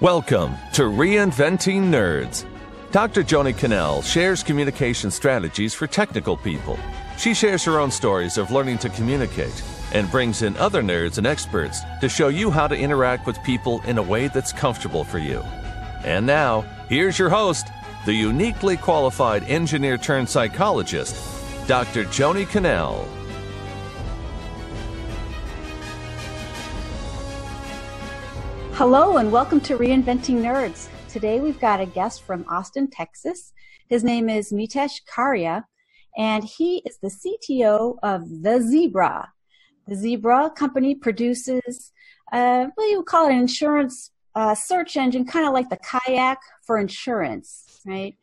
Welcome to Reinventing Nerds. Dr. Joni Cannell shares communication strategies for technical people. She shares her own stories of learning to communicate and brings in other nerds and experts to show you how to interact with people in a way that's comfortable for you. And now, here's your host, the uniquely qualified engineer turned psychologist, Dr. Joni Cannell. Hello, and welcome to Reinventing Nerds. Today we've got a guest from Austin, Texas. His name is Mitesh Karia, and he is the CTO of The Zebra. The Zebra company produces, uh, do you call it, an insurance uh, search engine, kind of like the kayak for insurance, right?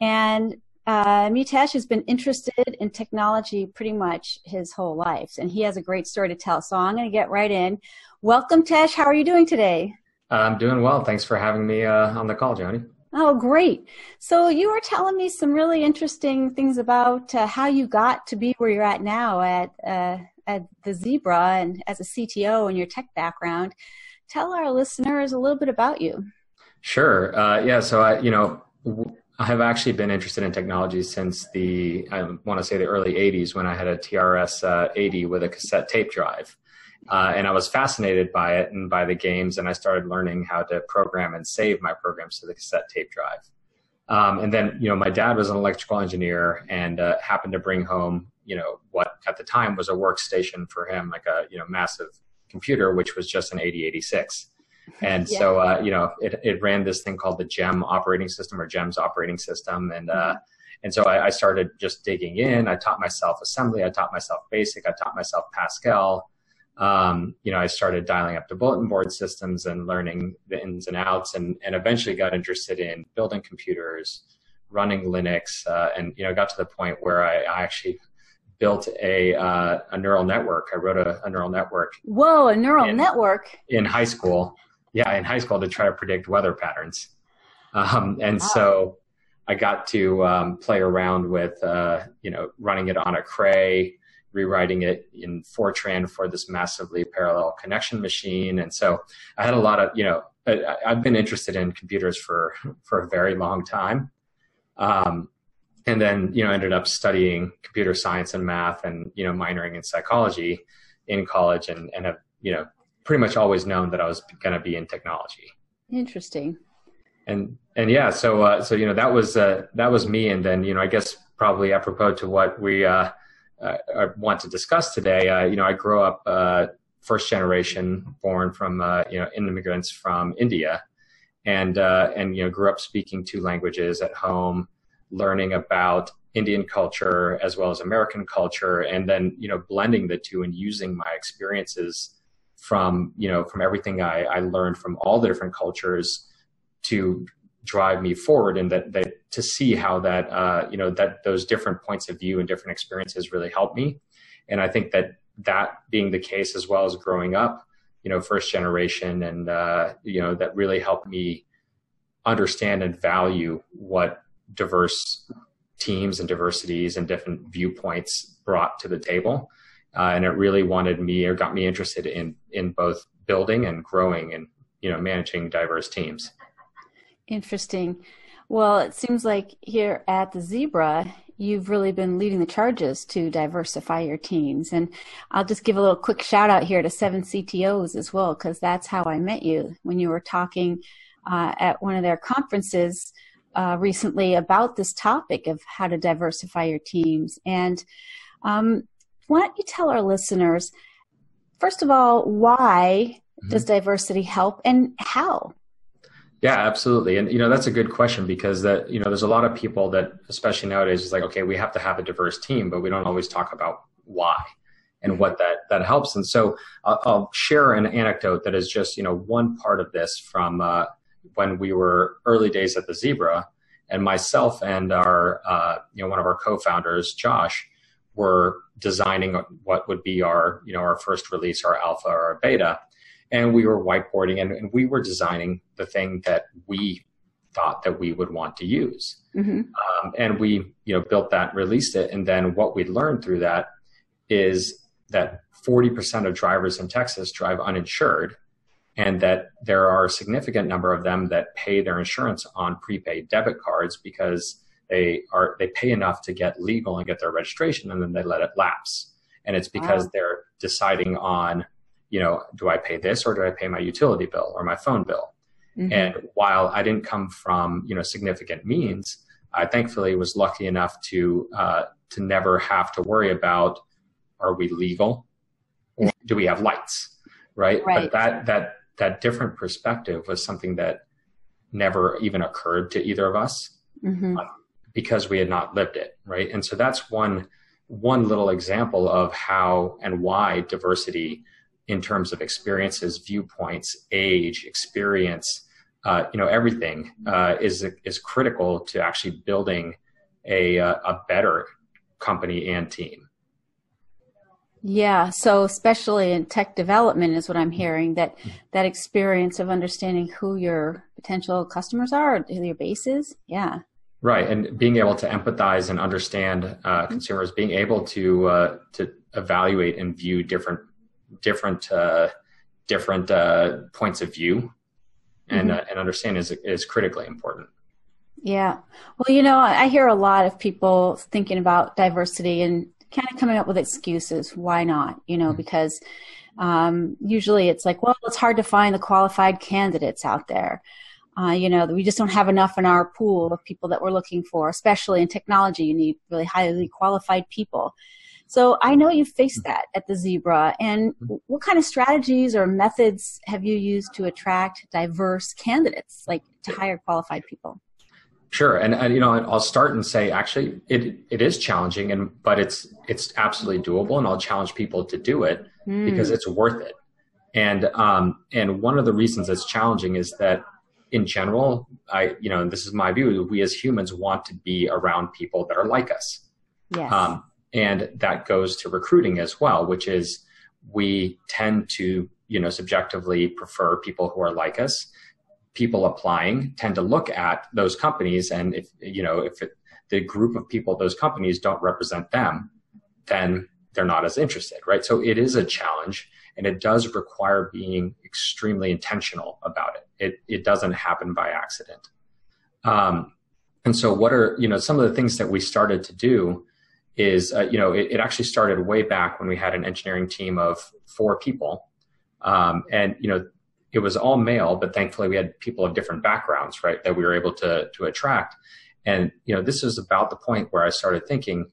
And uh, Mitesh has been interested in technology pretty much his whole life, and he has a great story to tell. So I'm going to get right in. Welcome, Tesh. How are you doing today? I'm doing well. Thanks for having me uh, on the call, Joni. Oh, great. So you were telling me some really interesting things about uh, how you got to be where you're at now at uh, at the Zebra and as a CTO and your tech background. Tell our listeners a little bit about you. Sure. Uh, yeah. So I, you know, I have actually been interested in technology since the I want to say the early '80s when I had a TRS uh, 80 with a cassette tape drive. Uh, and I was fascinated by it and by the games, and I started learning how to program and save my programs to the cassette tape drive. Um, and then, you know, my dad was an electrical engineer and uh, happened to bring home, you know, what at the time was a workstation for him, like a you know massive computer, which was just an 8086. And yeah. so, uh, you know, it, it ran this thing called the GEM operating system or GEMS operating system, and uh, mm-hmm. and so I, I started just digging in. I taught myself assembly. I taught myself BASIC. I taught myself Pascal um, you know, I started dialing up the bulletin board systems and learning the ins and outs, and and eventually got interested in building computers, running Linux, uh, and you know, got to the point where I, I actually built a uh, a neural network. I wrote a, a neural network. Whoa, a neural in, network in high school. Yeah, in high school to try to predict weather patterns, um, and wow. so. I got to um, play around with, uh, you know, running it on a Cray, rewriting it in Fortran for this massively parallel connection machine. And so I had a lot of, you know, I, have been interested in computers for, for a very long time. Um, and then, you know, ended up studying computer science and math and, you know, minoring in psychology in college and, and have, you know, pretty much always known that I was going to be in technology. Interesting. And, and yeah, so, uh, so, you know, that was, uh, that was me. And then, you know, I guess probably apropos to what we, uh, uh, I want to discuss today. Uh, you know, I grew up uh, first generation, born from uh, you know immigrants from India, and and you know grew up speaking two languages at home, learning about Indian culture as well as American culture, and then you know blending the two and using my experiences from you know from everything I, I learned from all the different cultures to drive me forward and that, that to see how that uh, you know that those different points of view and different experiences really helped me. And i think that that being the case as well as growing up you know first generation and uh, you know that really helped me understand and value what diverse teams and diversities and different viewpoints brought to the table. Uh, and it really wanted me or got me interested in in both building and growing and you know managing diverse teams Interesting. Well, it seems like here at the Zebra, you've really been leading the charges to diversify your teams. And I'll just give a little quick shout out here to Seven CTOs as well, because that's how I met you when you were talking uh, at one of their conferences uh, recently about this topic of how to diversify your teams. And um, why don't you tell our listeners, first of all, why mm-hmm. does diversity help and how? Yeah, absolutely. And you know, that's a good question because that, you know, there's a lot of people that especially nowadays is like, okay, we have to have a diverse team, but we don't always talk about why and what that that helps. And so I'll, I'll share an anecdote that is just, you know, one part of this from uh, when we were early days at the Zebra and myself and our uh, you know, one of our co-founders, Josh, were designing what would be our, you know, our first release, our alpha or our beta and we were whiteboarding and, and, we were designing the thing that we thought that we would want to use mm-hmm. um, and we you know built that released it and then what we learned through that is that 40% of drivers in texas drive uninsured and that there are a significant number of them that pay their insurance on prepaid debit cards because they are they pay enough to get legal and get their registration and then they let it lapse and it's because wow. they're deciding on you know do i pay this or do i pay my utility bill or my phone bill mm-hmm. and while i didn't come from you know significant means i thankfully was lucky enough to uh, to never have to worry about are we legal or do we have lights right? right but that that that different perspective was something that never even occurred to either of us mm-hmm. uh, because we had not lived it right and so that's one one little example of how and why diversity in terms of experiences viewpoints age experience uh, you know everything uh, is is critical to actually building a a better company and team yeah, so especially in tech development is what I'm hearing that that experience of understanding who your potential customers are, who your base is. Yeah. Right, and being able to empathize and understand uh, mm-hmm. consumers, being able to uh, to evaluate and view different different uh, different uh, points of view, and mm-hmm. Uh, and understand is is critically important. Yeah, well, you know, I hear a lot of people thinking about diversity and kind of coming up with excuses. Why not? You know, mm-hmm. because um, usually it's like, well, it's hard to find the qualified candidates out there. Uh, you know, we just don't have enough in our pool of people that we're looking for, especially in technology. You need really highly qualified people. So I know you faced that at the Zebra. And what kind of strategies or methods have you used to attract diverse candidates, like to hire qualified people? Sure, and, and, you know, I'll start and say actually it it is challenging, and but it's it's absolutely doable, and I'll challenge people to do it mm. because it's worth it. And um and one of the reasons it's challenging is that in general, I you know, and this is my view, we as humans want to be around people that are like us. Yes. Um, and that goes to recruiting as well, which is we tend to you know subjectively prefer people who are like us. People applying tend to look at those companies and if you know if it, the group of people those companies don't represent them then they're not as interested right? So it is a challenge and it does require being extremely intentional about it. It, it doesn't happen by accident. Um, and so what are you know some of the things that we started to do is uh, you know it, it, actually started way back when we had an engineering team of four people um, and you know it was all male, but thankfully we had people of different backgrounds, right, that we were able to to attract. And you know, this is about the point where I started thinking,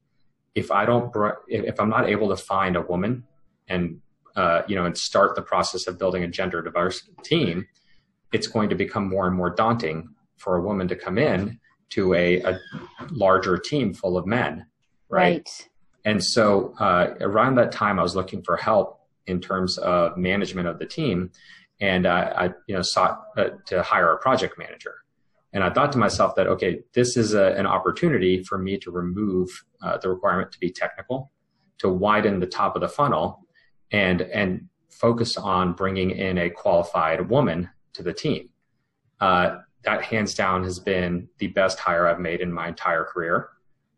if I don't, if I'm not able to find a woman, and uh, you know, and start the process of building a gender diverse team, it's going to become more and more daunting for a woman to come in to a, a larger team full of men, right? right. And so uh, around that time, I was looking for help in terms of management of the team and uh, I you know sought uh, to hire a project manager. And I thought to myself that okay, this is a, an opportunity for me to remove uh, the requirement to be technical, to widen the top of the funnel, and and focus on bringing in a qualified woman to the team. Uh, that hands down has been the best hire I've made in my entire career.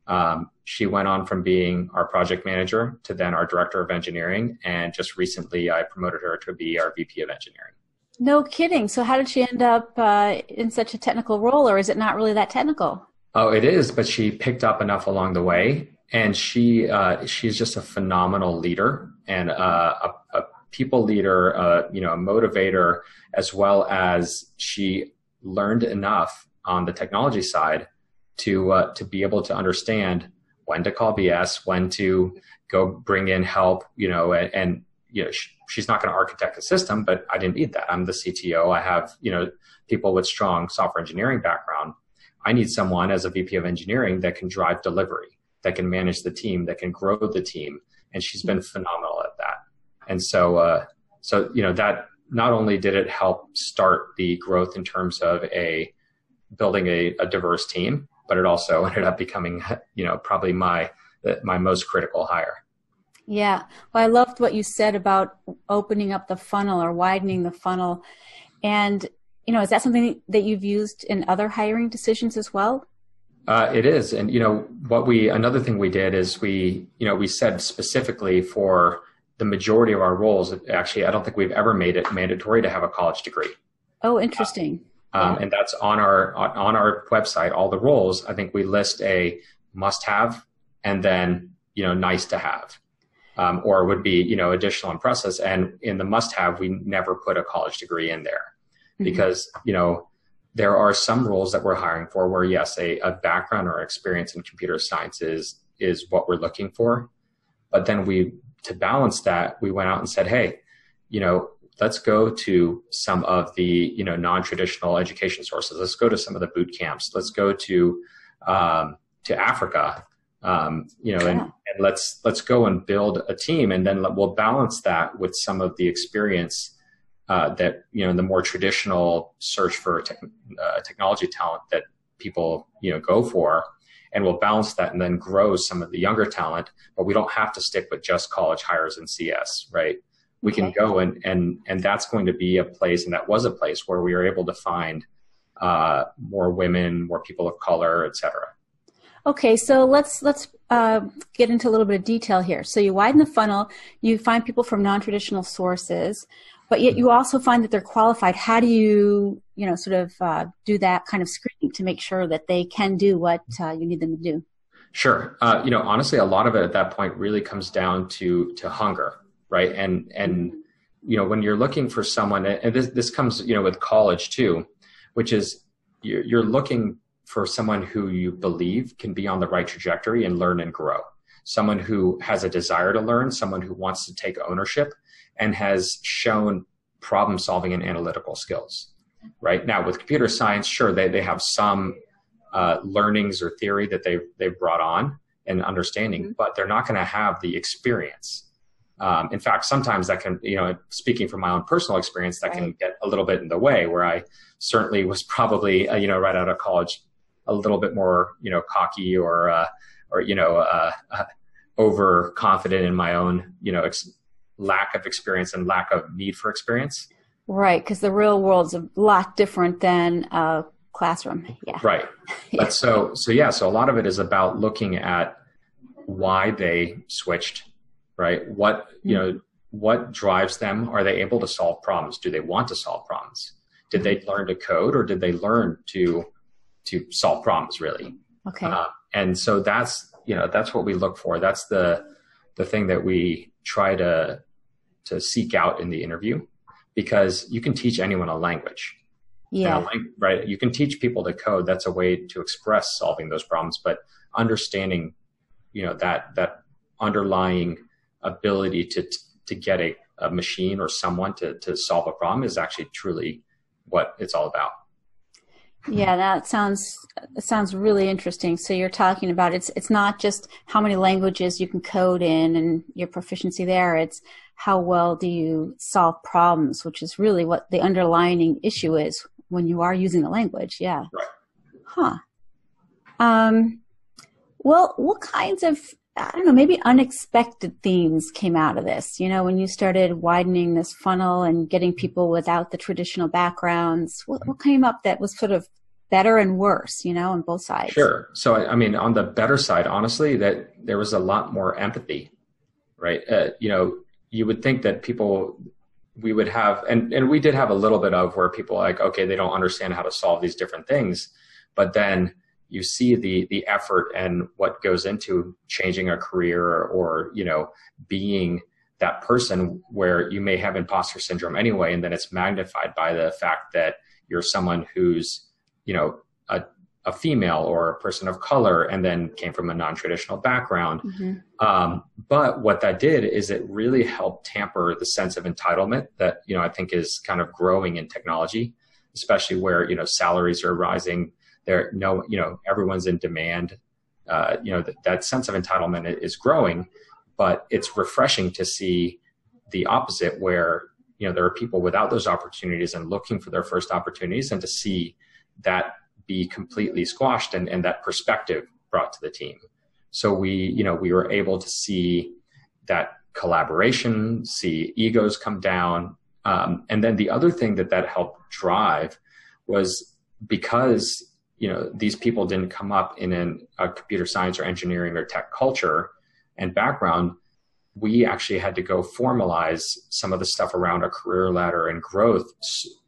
Um, she went on from being our project manager to then our director of engineering, and just recently I promoted her to be our VP of engineering. No kidding. So, how did she end up uh, in such a technical role, or is it not really that technical? Oh, it is, but she picked up enough along the way, and she uh, she's just a phenomenal leader and uh, a, a, people leader, uh, you know, a motivator, as well as she learned enough on the technology side to uh, to be able to understand when to call BS, when to go bring in help, you know, and, and you know, she, she's not going to architect a system, but I didn't need that. I'm the CTO. I have, you know, people with strong software engineering background. I need someone as a VP of engineering that can drive delivery, that can manage the team, that can grow the team. And she's been phenomenal at that. And so, uh, so, you know, that not only did it help start the growth in terms of a building a, a diverse team, but it also ended up becoming, you know, probably my my most critical hire. Yeah. Well, I loved what you said about opening up the funnel or widening the funnel. And, you know, is that something that you've used in other hiring decisions as well? Uh, it is. And, you know, what we, another thing we did is we, you know, we said specifically for the majority of our roles, actually, I don't think we've ever made it mandatory to have a college degree. Oh, interesting. Um. And that's on our on our website. All the roles, I think we list a must-have and then you know nice to have, um, or would be you know additional in process. And in the must-have, we never put a college degree in there mm-hmm. because you know there are some roles that we're hiring for where yes, a, a background or experience in computer science is is what we're looking for, but then we to balance that, we went out and said, hey, you know, let's go to some of the you know non-traditional education sources. Let's go to some of the boot camps. Let's go to um, to Africa. Um, you know, and, and, let's let's go and build a team, and then we'll balance that with some of the experience uh, that you know the more traditional search for te- uh, technology talent that people you know go for and we'll balance that and then grow some of the younger talent but we don't have to stick with just college hires in cs right we okay. can go and and and that's going to be a place and that was a place where we were able to find uh, more women more people of color etc okay so let's let's uh, get into a little bit of detail here so you widen the funnel you find people from non-traditional sources but yet you also find that they're qualified. How do you, you know, sort of uh, do that kind of screening to make sure that they can do what uh, you need them to do? Sure. Uh, you know, honestly, a lot of it at that point really comes down to to hunger, right? And and you know, when you're looking for someone, and this this comes, you know, with college too, which is you're, you're looking for someone who you believe can be on the right trajectory and learn and grow. Someone who has a desire to learn, someone who wants to take ownership, and has shown problem solving and analytical skills. Right now, with computer science, sure they they have some uh, learnings or theory that they they've brought on and understanding, mm-hmm. but they're not going to have the experience. Um, in fact, sometimes that can, you know, speaking from my own personal experience, that right. can get a little bit in the way. Where I certainly was probably, uh, you know, right out of college, a little bit more, you know, cocky or, uh, or you know, uh, uh overconfident in my own, you know, ex- lack of experience and lack of need for experience. Right, because the real world's a lot different than a classroom. Yeah. Right. yeah. But so so yeah, so a lot of it is about looking at why they switched, right? What you mm-hmm. know, what drives them? Are they able to solve problems? Do they want to solve problems? Did they learn to code or did they learn to to solve problems really? Okay. Uh, and so that's you know that's what we look for. That's the the thing that we try to to seek out in the interview because you can teach anyone a language. Yeah. right. You can teach people to code. That's a way to express solving those problems, but understanding, you know, that, that underlying ability to, to get a, a machine or someone to, to solve a problem is actually truly what it's all about. Yeah, that sounds sounds really interesting. So you're talking about it's it's not just how many languages you can code in and your proficiency there. It's how well do you solve problems, which is really what the underlying issue is when you are using the language. Yeah. Right. Huh. Um, well, what kinds of I don't know, maybe unexpected themes came out of this. You know, when you started widening this funnel and getting people without the traditional backgrounds, what, what came up that was sort of better and worse, you know, on both sides? Sure. So, I mean, on the better side, honestly, that there was a lot more empathy, right? Uh, you know, you would think that people, we would have, and, and we did have a little bit of where people like, okay, they don't understand how to solve these different things. But then you see the the effort and what goes into changing a career or, or you know being that person where you may have imposter syndrome anyway and then it's magnified by the fact that you're someone who's you know a, a female or a person of color and then came from a non-traditional background mm-hmm. um, but what that did is it really helped tamper the sense of entitlement that you know i think is kind of growing in technology especially where you know salaries are rising there no you know everyone's in demand. Uh, you know that, that sense of entitlement is growing but it's refreshing to see the opposite where you know there are people without those opportunities and looking for their first opportunities and to see that be completely squashed and, and that perspective brought to the team. So we you know we were able to see that collaboration see egos come down. Um, and then the other thing that that helped drive was because you know these people didn't come up in an, a computer science or engineering or tech culture and background we actually had to go formalize some of the stuff around a career ladder and growth,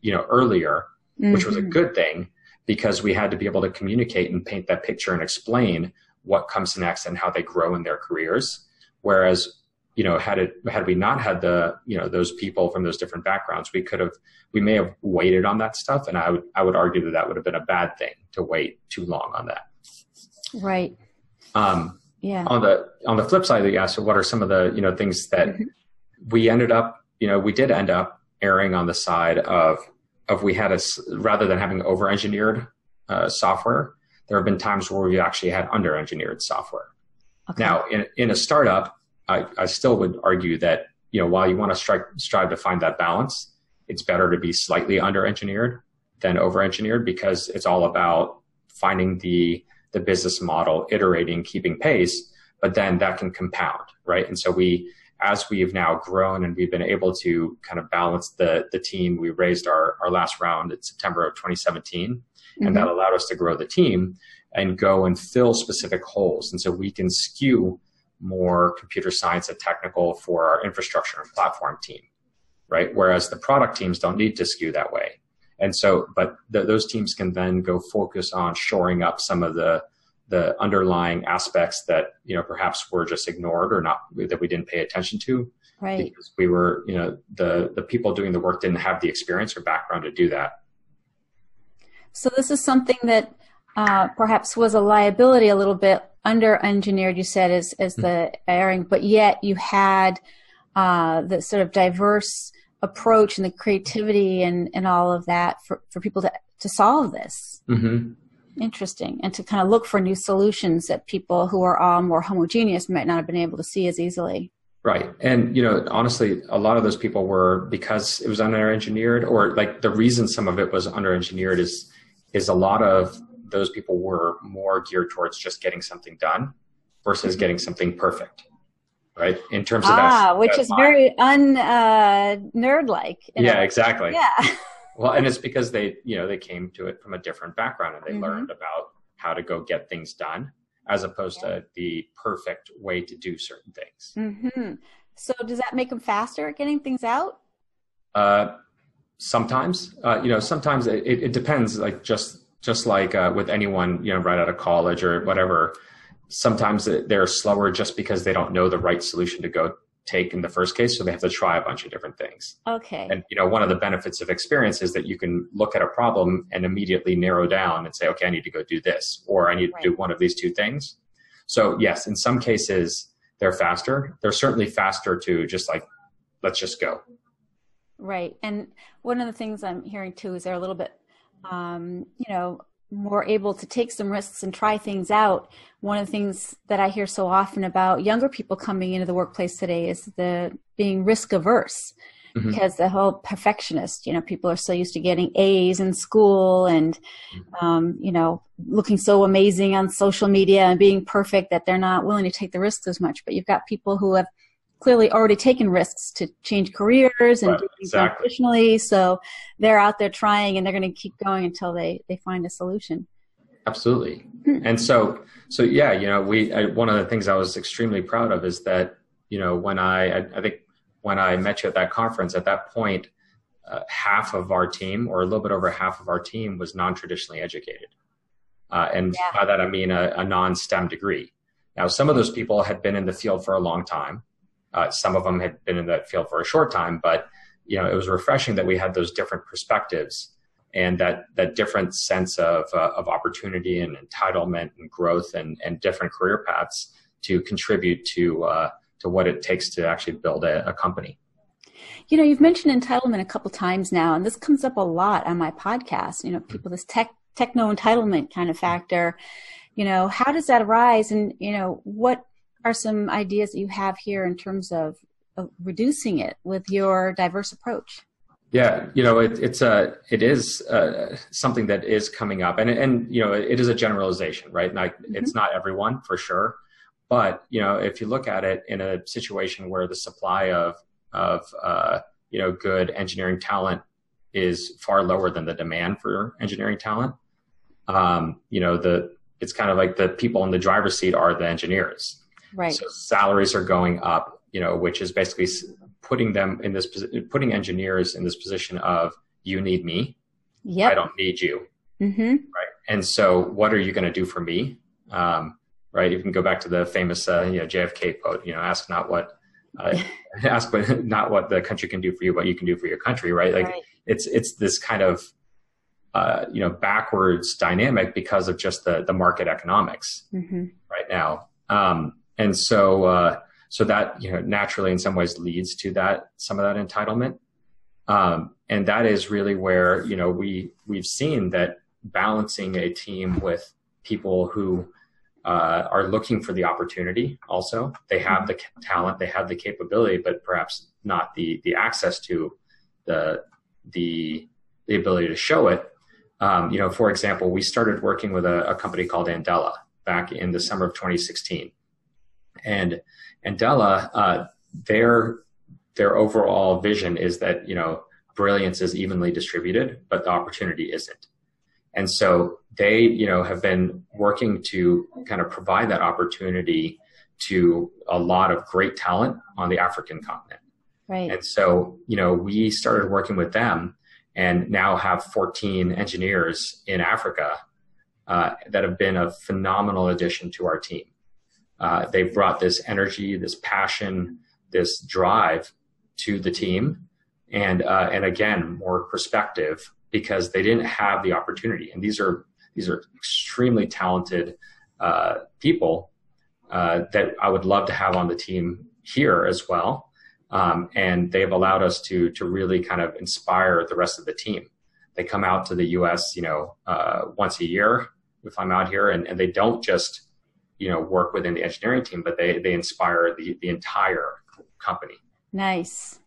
you know, earlier, mm-hmm. which was a mm-hmm. good thing because we had to be able to communicate and paint that picture and explain what comes next and how they grow in their careers. Whereas, you know, had it had we not had the you know those people from those different backgrounds, we could have we may have waited on that stuff, and I would I would argue that that would have been a bad thing to wait too long on that. Right. Um, yeah. On the on the flip side, you asked, so what are some of the you know things that mm-hmm. we ended up you know we did end up erring on the side of of we had a rather than having over engineered uh, software, there have been times where we actually had under engineered software. Okay. Now, in in a startup, I, I still would argue that you know while you want to strive strive to find that balance, it's better to be slightly under engineered than over engineered because it's all about finding the the business model, iterating, keeping pace, but then that can compound, right? And so we, as we've now grown and we've been able to kind of balance the the team, we raised our our last round in September of 2017, mm-hmm. and that allowed us to grow the team and go and fill specific holes. And so we can skew more computer science and technical for our infrastructure and platform team, right? Whereas the product teams don't need to skew that way. And so, but the, those teams can then go focus on shoring up some of the the underlying aspects that you know perhaps were just ignored or not that we didn't pay attention to right because we were you know the the people doing the work didn't have the experience or background to do that so this is something that uh, perhaps was a liability a little bit under engineered you said as as the mm-hmm. erring but yet you had uh, the sort of diverse approach and the creativity and, and all of that for, for people to, to solve this. Mm-hmm. Interesting. And to kind of look for new solutions that people who are all more homogeneous might not have been able to see as easily. Right. And, you know, honestly, a lot of those people were because it was under engineered or like the reason some of it was under engineered is, is a lot of those people were more geared towards just getting something done versus getting something perfect right? In terms of ah, that, which is mind. very un uh, nerd like. Yeah, exactly. Yeah. well, and it's because they, you know, they came to it from a different background and they mm-hmm. learned about how to go get things done, as opposed yeah. to the perfect way to do certain things. Mm-hmm. So, does that make them faster at getting things out? Uh, sometimes, uh, you know, sometimes it, it, depends. Like just just like uh, with anyone, you know, right out of college or whatever sometimes they're slower just because they don't know the right solution to go take in the first case so they have to try a bunch of different things. Okay. And you know one of the benefits of experience is that you can look at a problem and immediately narrow down and say okay i need to go do this or i need right. to do one of these two things. So yes in some cases they're faster. They're certainly faster to just like let's just go. Right. And one of the things i'm hearing too is they're a little bit um, you know more able to take some risks and try things out. One of the things that I hear so often about younger people coming into the workplace today is the being risk averse. Mm-hmm. Because the whole perfectionist, you know, people are so used to getting A's in school and, um, you know, looking so amazing on social media and being perfect that they're not willing to take the risks as much. But you've got people who have clearly already taken risks to change careers and right, do things exactly. professionally. So they're out there trying and they're going to keep going until they, they find a solution. Absolutely. Hmm. And so, so yeah, you know, we, I, one of the things I was extremely proud of is that, you know, when I, I, I think when I met you at that conference, at that point, uh, half of our team or a little bit over half of our team was non-traditionally educated. Uh, and yeah. by that, I mean a, a non-STEM degree. Now, some of those people had been in the field for a long time uh, some of them had been in that field for a short time, but you know, it was refreshing that we had those different perspectives and that that different sense of uh, of opportunity and entitlement and growth and and different career paths to contribute to uh, to what it takes to actually build a, a company. You know, you've mentioned entitlement a couple times now, and this comes up a lot on my podcast. You know, people this tech techno entitlement kind of factor. You know, how does that arise, and you know, what are some ideas that you have here in terms of, of reducing it with your diverse approach? Yeah, you know, it, it's a, it is uh, something that is coming up, and and you know, it is a generalization, right? Like, mm-hmm. it's not everyone for sure, but you know, if you look at it in a situation where the supply of of uh, you know good engineering talent is far lower than the demand for engineering talent, um, you know, the it's kind of like the people in the driver's seat are the engineers, Right. So salaries are going up. you know, which is basically putting them in this putting engineers in this position of you need me, yeah, I don't need you, mm-hmm. right? And so, what are you going to do for me? Um, right? You can go back to the famous uh, you know, JFK quote, you know, ask not what uh, ask what not what the country can do for you, but you can do for your country, right? Like right. it's it's this kind of uh, you know backwards dynamic because of just the the market economics mm-hmm. right now, um, and so uh, so that you know naturally in some ways leads to that some of that entitlement, um, and that is really where you know we we've seen that balancing a team with people who uh, are looking for the opportunity also. They have the talent they have the capability but perhaps not the the access to the the the ability to show it. Um, you know for example we started working with a, a, company called andela back in the summer of 2016 and andela uh, their their overall vision is that you know brilliance is evenly distributed but the opportunity isn't and so they, you know, have been working to kind of provide that opportunity to a lot of great talent on the African continent. Right. And so, you know, we started working with them and now have 14 engineers in Africa uh, that have been a phenomenal addition to our team. Uh, they've brought this energy, this passion, this drive to the team, and uh, and again, more perspective because they didn't have the opportunity. And these are these are extremely talented uh, people uh, that I would love to have on the team here as well. Um, and they've allowed us to to really kind of inspire the rest of the team. They come out to the U.S. you know uh, once a year if I'm out here, and, and they don't just you know work within the engineering team, but they they inspire the the entire company. Nice.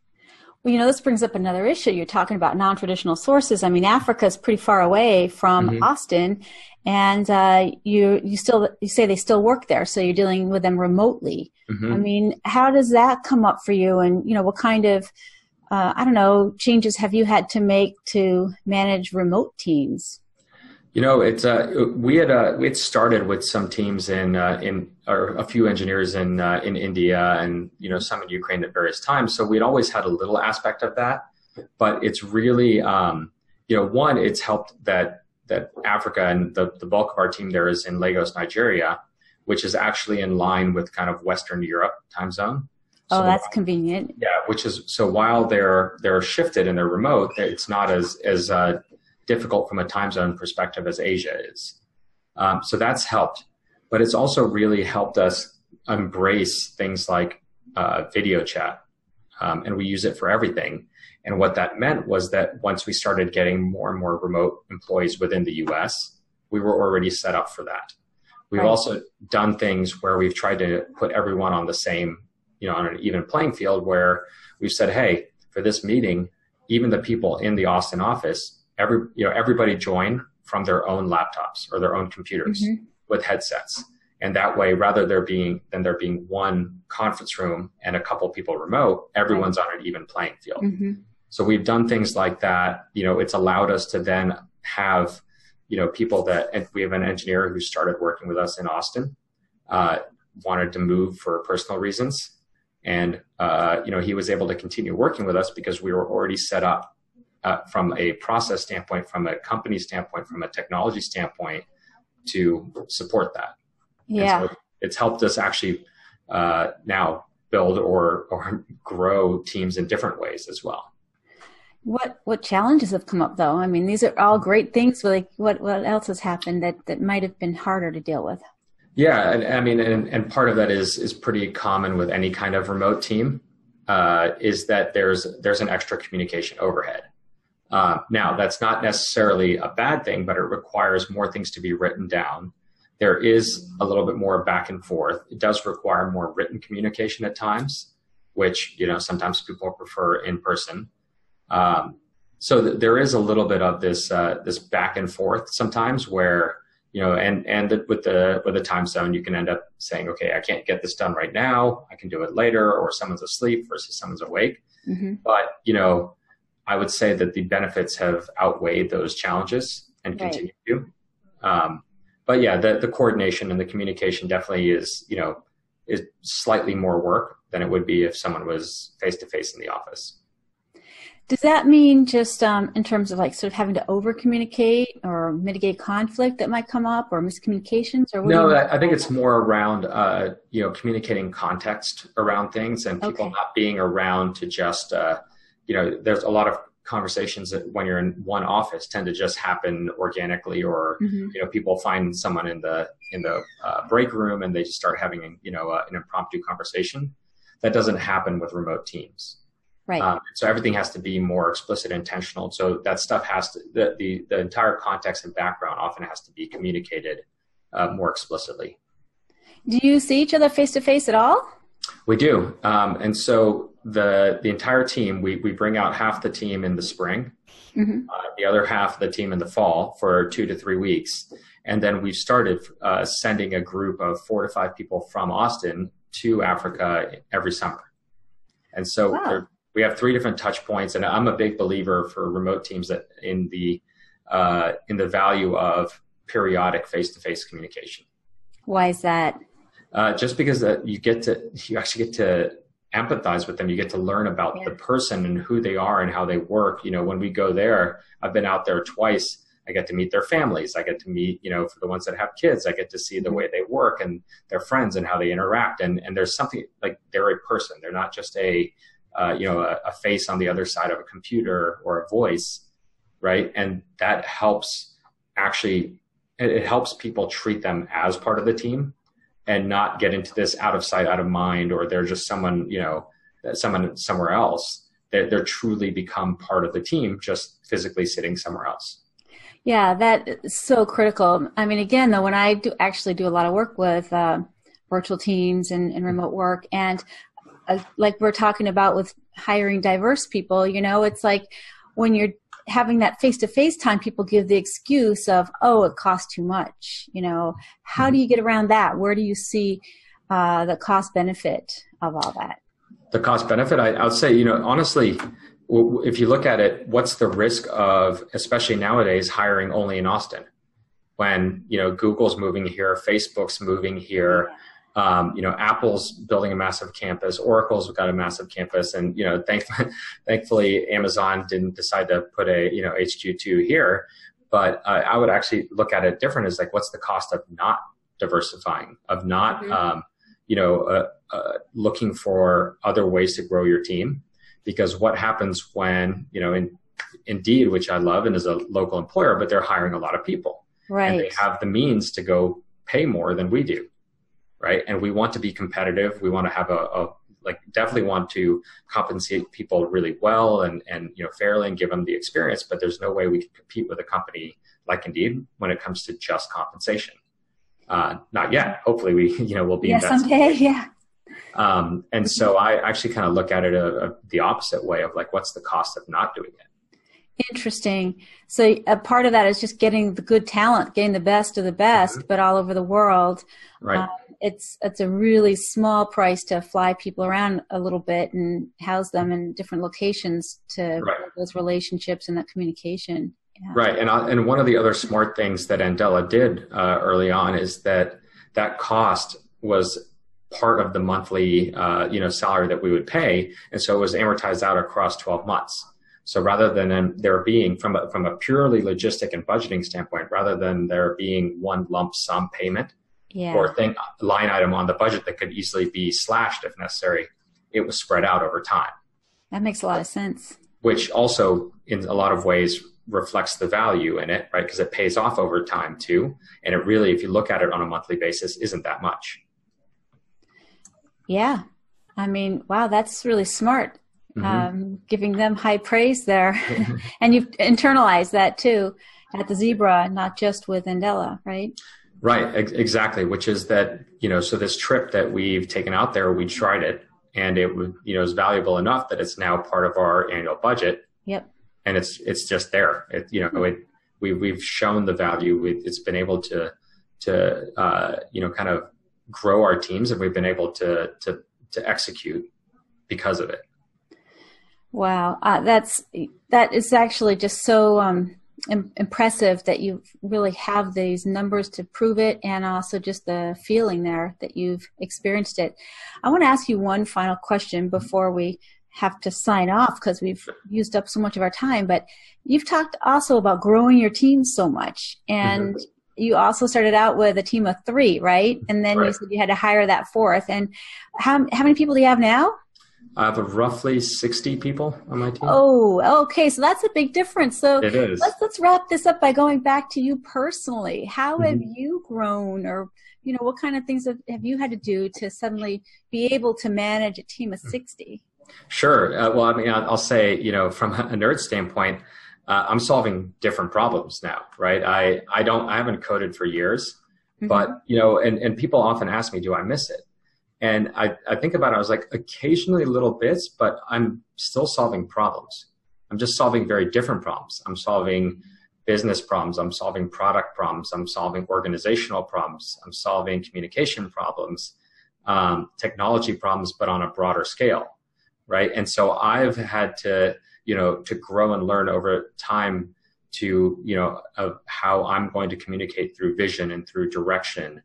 Well, you know, this brings up another issue. You're talking about non-traditional sources. I mean, Africa is pretty far away from mm-hmm. Austin, and uh, you you still you say they still work there, so you're dealing with them remotely. Mm-hmm. I mean, how does that come up for you? And you know, what kind of uh, I don't know changes have you had to make to manage remote teams? You know, it's uh, we had uh, had started with some teams in uh, in or a few engineers in uh, in India and you know some in Ukraine at various times. So we'd always had a little aspect of that, but it's really um, you know one it's helped that that Africa and the the bulk of our team there is in Lagos, Nigeria, which is actually in line with kind of Western Europe time zone. Oh, so, that's convenient. Yeah, which is so while they're they're shifted and they're remote, it's not as as uh, difficult from a time zone perspective as Asia is. Um, so that's helped, but it's also really helped us embrace things like uh, video chat, um, and we use it for everything. And what that meant was that once we started getting more and more remote employees within the U.S., we were already set up for that. We've right. also done things where we've tried to put everyone on the same, you know, on an even playing field where we've said, hey, for this meeting, even the people in the Austin office every you know everybody join from their own laptops or their own computers mm-hmm. with headsets and that way rather there being than there being one conference room and a couple people remote everyone's on an even playing field mm-hmm. so we've done things like that you know it's allowed us to then have you know people that and we have an engineer who started working with us in austin uh, wanted to move for personal reasons and uh, you know he was able to continue working with us because we were already set up uh, from a process standpoint, from a company standpoint, from a technology standpoint to support that. Yeah. So it's helped us actually uh, now build or, or grow teams in different ways as well. What what challenges have come up though? I mean, these are all great things. Like, what what else has happened that that might have been harder to deal with? Yeah, and, I mean, and, and part of that is is pretty common with any kind of remote team. Uh, is that there's there's an extra communication overhead. Uh, now, that's not necessarily a bad thing, but it requires more things to be written down. There is a little bit more back and forth. It does require more written communication at times, which you know sometimes people prefer in person. Um, so th- there is a little bit of this uh, this back and forth sometimes where you know and and the, with the with the time zone you can end up saying okay i can't get this done right now i can do it later or someone's asleep versus someone's awake mm-hmm. but you know I would say that the benefits have outweighed those challenges and right. continue to. Um, but yeah, the, the coordination and the communication definitely is, you know, is slightly more work than it would be if someone was face to face in the office. Does that mean just um, in terms of like sort of having to over communicate or mitigate conflict that might come up or miscommunications or no I, I think it's more around uh, you know communicating context around things and people okay. not being around to just uh, you know there's a lot of conversations that when you're in one office tend to just happen organically or mm-hmm. you know people find someone in the in the uh, break room and they just start having you know uh, an impromptu conversation that doesn't happen with remote teams Right. Um, so everything has to be more explicit, intentional. So that stuff has to the the, the entire context and background often has to be communicated uh, more explicitly. Do you see each other face to face at all? We do, um, and so the the entire team we we bring out half the team in the spring, mm-hmm. uh, the other half of the team in the fall for two to three weeks, and then we've started uh, sending a group of four to five people from Austin to Africa every summer. And so wow we have three different touch points, and I'm a big believer for remote teams that in the uh, in the value of periodic face-to-face communication. Why is that? Uh, just because you get to you actually get to empathize with them. You get to learn about yeah. the person and who they are and how they work. You know, when we go there, I've been out there twice. I get to meet their families. I get to meet, you know, for the ones that have kids, I get to see the mm-hmm. way they work and their friends and how they interact. And and there's something like they're a person. They're not just a uh, you know, a, a, face on the other side of a computer or a voice, right? And that helps actually, it, it helps people treat them as part of the team and not get into this out of sight, out of mind, or they're just someone, you know, someone somewhere else. They're, they're truly become part of the team, just physically sitting somewhere else. Yeah, that is so critical. I mean, again, though, when I do actually do a lot of work with uh, virtual teams and, and remote work, and uh, like we're talking about with hiring diverse people, you know, it's like when you're having that face to face time, people give the excuse of, oh, it costs too much. You know, how do you get around that? Where do you see uh, the cost benefit of all that? The cost benefit, I, I would say, you know, honestly, if you look at it, what's the risk of, especially nowadays, hiring only in Austin? When you know Google's moving here, Facebook's moving here, um, you know, Apple's building a massive campus, Oracle's got a massive campus, and you know, thankfully, thankfully, Amazon didn't decide to put a you know HQ2 here. But uh, I would actually look at it different as like, what's the cost of not diversifying, of not, mm-hmm. um, you know, uh, uh, looking for other ways to grow your team? Because what happens when you know, in, Indeed, which I love and is a local employer, but they're hiring a lot of people, right? And they have the means to go pay more than we do right? And we want to be competitive. We want to have a, a like definitely want to compensate people really well and and you know fairly and give them the experience. But there's no way we can compete with a company like Indeed when it comes to just compensation. Uh, not yet. Hopefully, we you know we'll be. Yeah, someday. Yeah. Um, and so I actually kind of look at it a, a, the opposite way of like, what's the cost of not doing it? Interesting. So a part of that is just getting the good talent, getting the best of the best, mm-hmm. but all over the world. Right. Um, it's it's a really small price to fly people around a little bit and house them in different locations to right. those relationships and that communication. Yeah. Right. And I, and one of the other smart things that Andela did uh, early on is that that cost was part of the monthly uh, you know salary that we would pay, and so it was amortized out across 12 months. So rather than um, there being from a, from a purely logistic and budgeting standpoint, rather than there being one lump sum payment yeah. or thing line item on the budget that could easily be slashed if necessary, it was spread out over time. That makes a lot of sense. Which also, in a lot of ways, reflects the value in it, right? Because it pays off over time too. And it really, if you look at it on a monthly basis, isn't that much. Yeah. I mean, wow, that's really smart mm-hmm. um, giving them high praise there. and you've internalized that too at the Zebra, not just with Andela, right? Right, ex- exactly. Which is that you know, so this trip that we've taken out there, we tried it, and it would you know is valuable enough that it's now part of our annual budget. Yep. And it's it's just there. It you know it we we've shown the value. It's been able to to uh, you know kind of grow our teams, and we've been able to to to execute because of it. Wow, uh, that's that is actually just so um, Im- impressive that you really have these numbers to prove it and also just the feeling there that you've experienced it. I want to ask you one final question before we have to sign off because we've used up so much of our time. But you've talked also about growing your team so much. And mm-hmm. you also started out with a team of three, right? And then right. you said you had to hire that fourth. And how, how many people do you have now? I have roughly 60 people on my team. Oh, okay. So that's a big difference. So it is. Let's, let's wrap this up by going back to you personally. How mm-hmm. have you grown or, you know, what kind of things have, have you had to do to suddenly be able to manage a team of 60? Sure. Uh, well, I mean, I'll say, you know, from a nerd standpoint, uh, I'm solving different problems now, right? I, I don't, I haven't coded for years, mm-hmm. but, you know, and, and people often ask me, do I miss it? And I, I think about it, I was like, occasionally little bits, but I'm still solving problems. I'm just solving very different problems. I'm solving business problems. I'm solving product problems. I'm solving organizational problems. I'm solving communication problems, um, technology problems, but on a broader scale right? And so I've had to, you know, to grow and learn over time to, you know, of how I'm going to communicate through vision and through direction.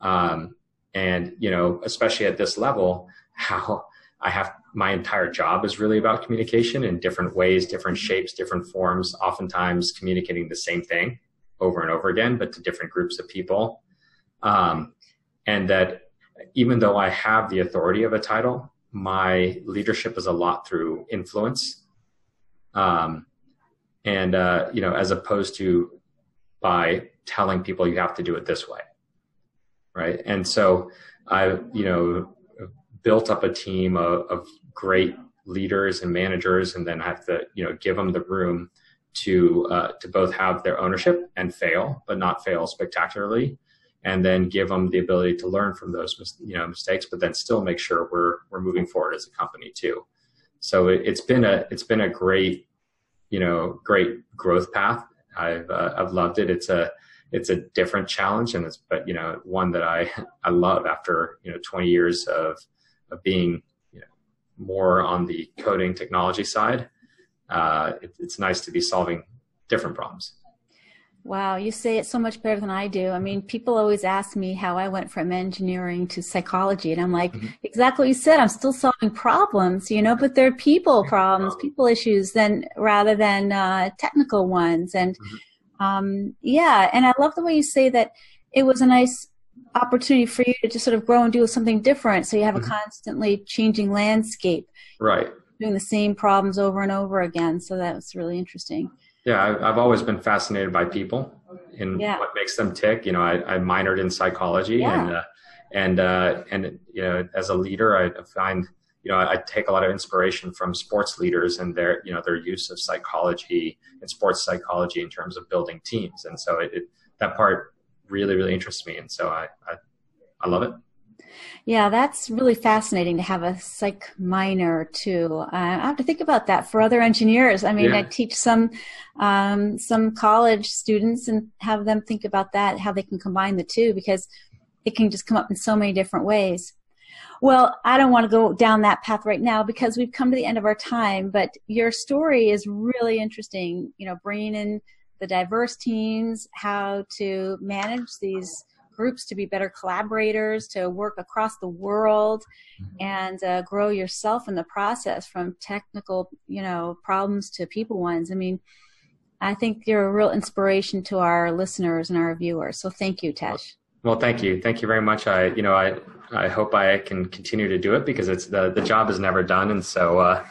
Um, and, you know, especially at this level, how I have my entire job is really about communication in different ways, different shapes, different forms, oftentimes communicating the same thing over and over again, but to different groups of people. Um, and that even though I have the authority of a title, my leadership is a lot through influence um, and uh, you know as opposed to by telling people you have to do it this way right and so i you know built up a team of, of great leaders and managers and then I have to you know give them the room to uh, to both have their ownership and fail but not fail spectacularly and then give them the ability to learn from those you know mistakes, but then still make sure we're we're moving forward as a company too. So it, has been a it's been a great you know great growth path. I've uh, I've loved it. It's a it's a different challenge and it's but you know one that I I love after you know 20 years of of being you know more on the coding technology side. Uh, it, it's nice to be solving different problems. Wow, you say it so much better than I do. I mean, people always ask me how I went from engineering to psychology, and I'm like, mm-hmm. exactly what you said. I'm still solving problems, you know, but they're people problems, people issues, then rather than uh, technical ones. And mm-hmm. Um, yeah, and I love the way you say that it was a nice opportunity for you to just sort of grow and do something different. So you have mm-hmm. a constantly changing landscape, right? Doing the same problems over and over again. So that was really interesting. Yeah, I've always been fascinated by people and yeah. what makes them tick. You know, I, I minored in psychology yeah. and, uh, and, uh, and, you know, as a leader, I find, you know, I, take a lot of inspiration from sports leaders and their, you know, their use of psychology and sports psychology in terms of building teams. And so it, it that part really, really interests me. And so I, I, I love it. Yeah, that's really fascinating to have a psych minor too. Uh, I have to think about that for other engineers. I mean, yeah. I teach some um, some college students and have them think about that, how they can combine the two, because it can just come up in so many different ways. Well, I don't want to go down that path right now because we've come to the end of our time, but your story is really interesting. You know, bringing in the diverse teams, how to manage these groups to be better collaborators, to work across the world, mm-hmm. and uh, grow yourself in the process from technical, you know, problems to people ones. I mean, I think you're a real inspiration to our listeners and our viewers. So thank you, Tesh. Well, thank you, thank you very much. I, you know, I, I hope I can continue to do it because it's the the job is never done, and so, uh,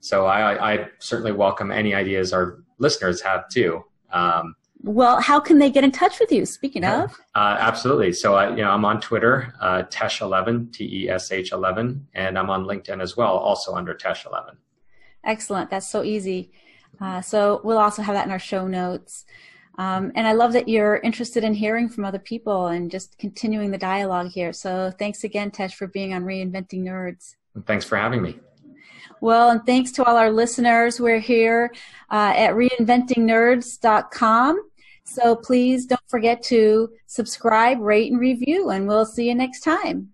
so I, I certainly welcome any ideas our listeners have too. Um, well, how can they get in touch with you? Speaking of, uh, absolutely. So, I, you know, I'm on Twitter, uh, Tesh11, T E S H 11, and I'm on LinkedIn as well, also under Tesh11. Excellent. That's so easy. Uh, so we'll also have that in our show notes. Um, and I love that you're interested in hearing from other people and just continuing the dialogue here. So thanks again, Tesh, for being on Reinventing Nerds. Thanks for having me. Well, and thanks to all our listeners. We're here uh, at reinventingnerds.com. So please don't forget to subscribe, rate, and review, and we'll see you next time.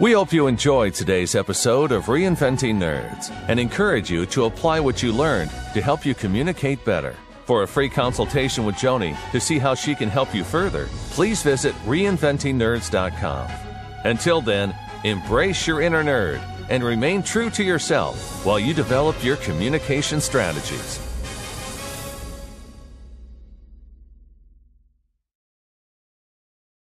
We hope you enjoyed today's episode of Reinventing Nerds and encourage you to apply what you learned to help you communicate better. For a free consultation with Joni to see how she can help you further, please visit reinventingnerds.com. Until then, embrace your inner nerd and remain true to yourself while you develop your communication strategies.